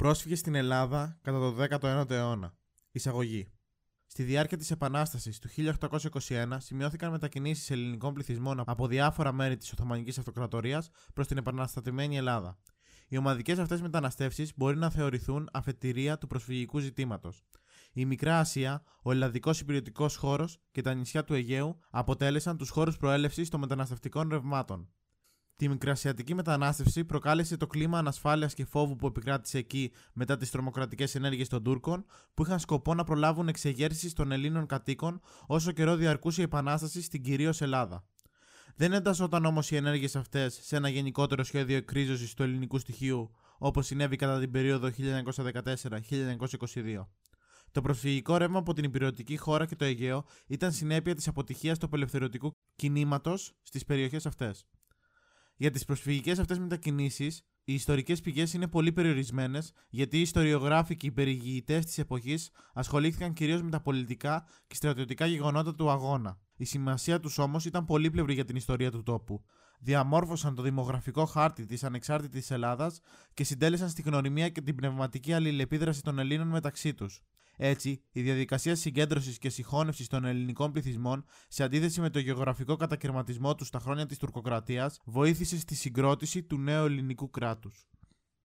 Πρόσφυγε στην Ελλάδα κατά το 19ο αιώνα. Εισαγωγή. Στη διάρκεια της Επανάστασης του 1821 σημειώθηκαν μετακινήσεις ελληνικών πληθυσμών από διάφορα μέρη της Οθωμανικής Αυτοκρατορίας προς την επαναστατημένη Ελλάδα. Οι ομαδικές αυτές μεταναστεύσεις μπορεί να θεωρηθούν αφετηρία του προσφυγικού ζητήματος. Η Μικρά Ασία, ο ελλαδικός υπηρετικός χώρος και τα νησιά του Αιγαίου αποτέλεσαν τους χώρους προέλευσης των μεταναστευτικών ρευμάτων. Τη μικρασιατική μετανάστευση προκάλεσε το κλίμα ανασφάλειας και φόβου που επικράτησε εκεί μετά τις τρομοκρατικές ενέργειες των Τούρκων, που είχαν σκοπό να προλάβουν εξεγέρσεις των Ελλήνων κατοίκων όσο καιρό διαρκούσε η Επανάσταση στην κυρίως Ελλάδα. Δεν έντασσονταν όμως οι ενέργειες αυτές σε ένα γενικότερο σχέδιο εκρίζωσης του ελληνικού στοιχείου, όπως συνέβη κατά την περίοδο 1914-1922. Το προσφυγικό ρεύμα από την υπηρετική χώρα και το Αιγαίο ήταν συνέπεια της αποτυχίας του απελευθερωτικού κινήματος στις περιοχές αυτές. Για τις προσφυγικές αυτές μετακινήσεις, οι ιστορικές πηγές είναι πολύ περιορισμένες, γιατί οι ιστοριογράφοι και οι περιηγητές της εποχής ασχολήθηκαν κυρίως με τα πολιτικά και στρατιωτικά γεγονότα του αγώνα. Η σημασία τους όμως ήταν πολύπλευρη για την ιστορία του τόπου. Διαμόρφωσαν το δημογραφικό χάρτη της ανεξάρτητης Ελλάδας και συντέλεσαν στη γνωριμία και την πνευματική αλληλεπίδραση των Ελλήνων μεταξύ τους. Έτσι, η διαδικασία συγκέντρωσης και συγχώνευσης των ελληνικών πληθυσμών, σε αντίθεση με το γεωγραφικό κατακαιρματισμό τους στα χρόνια της τουρκοκρατίας, βοήθησε στη συγκρότηση του νέου ελληνικού κράτους.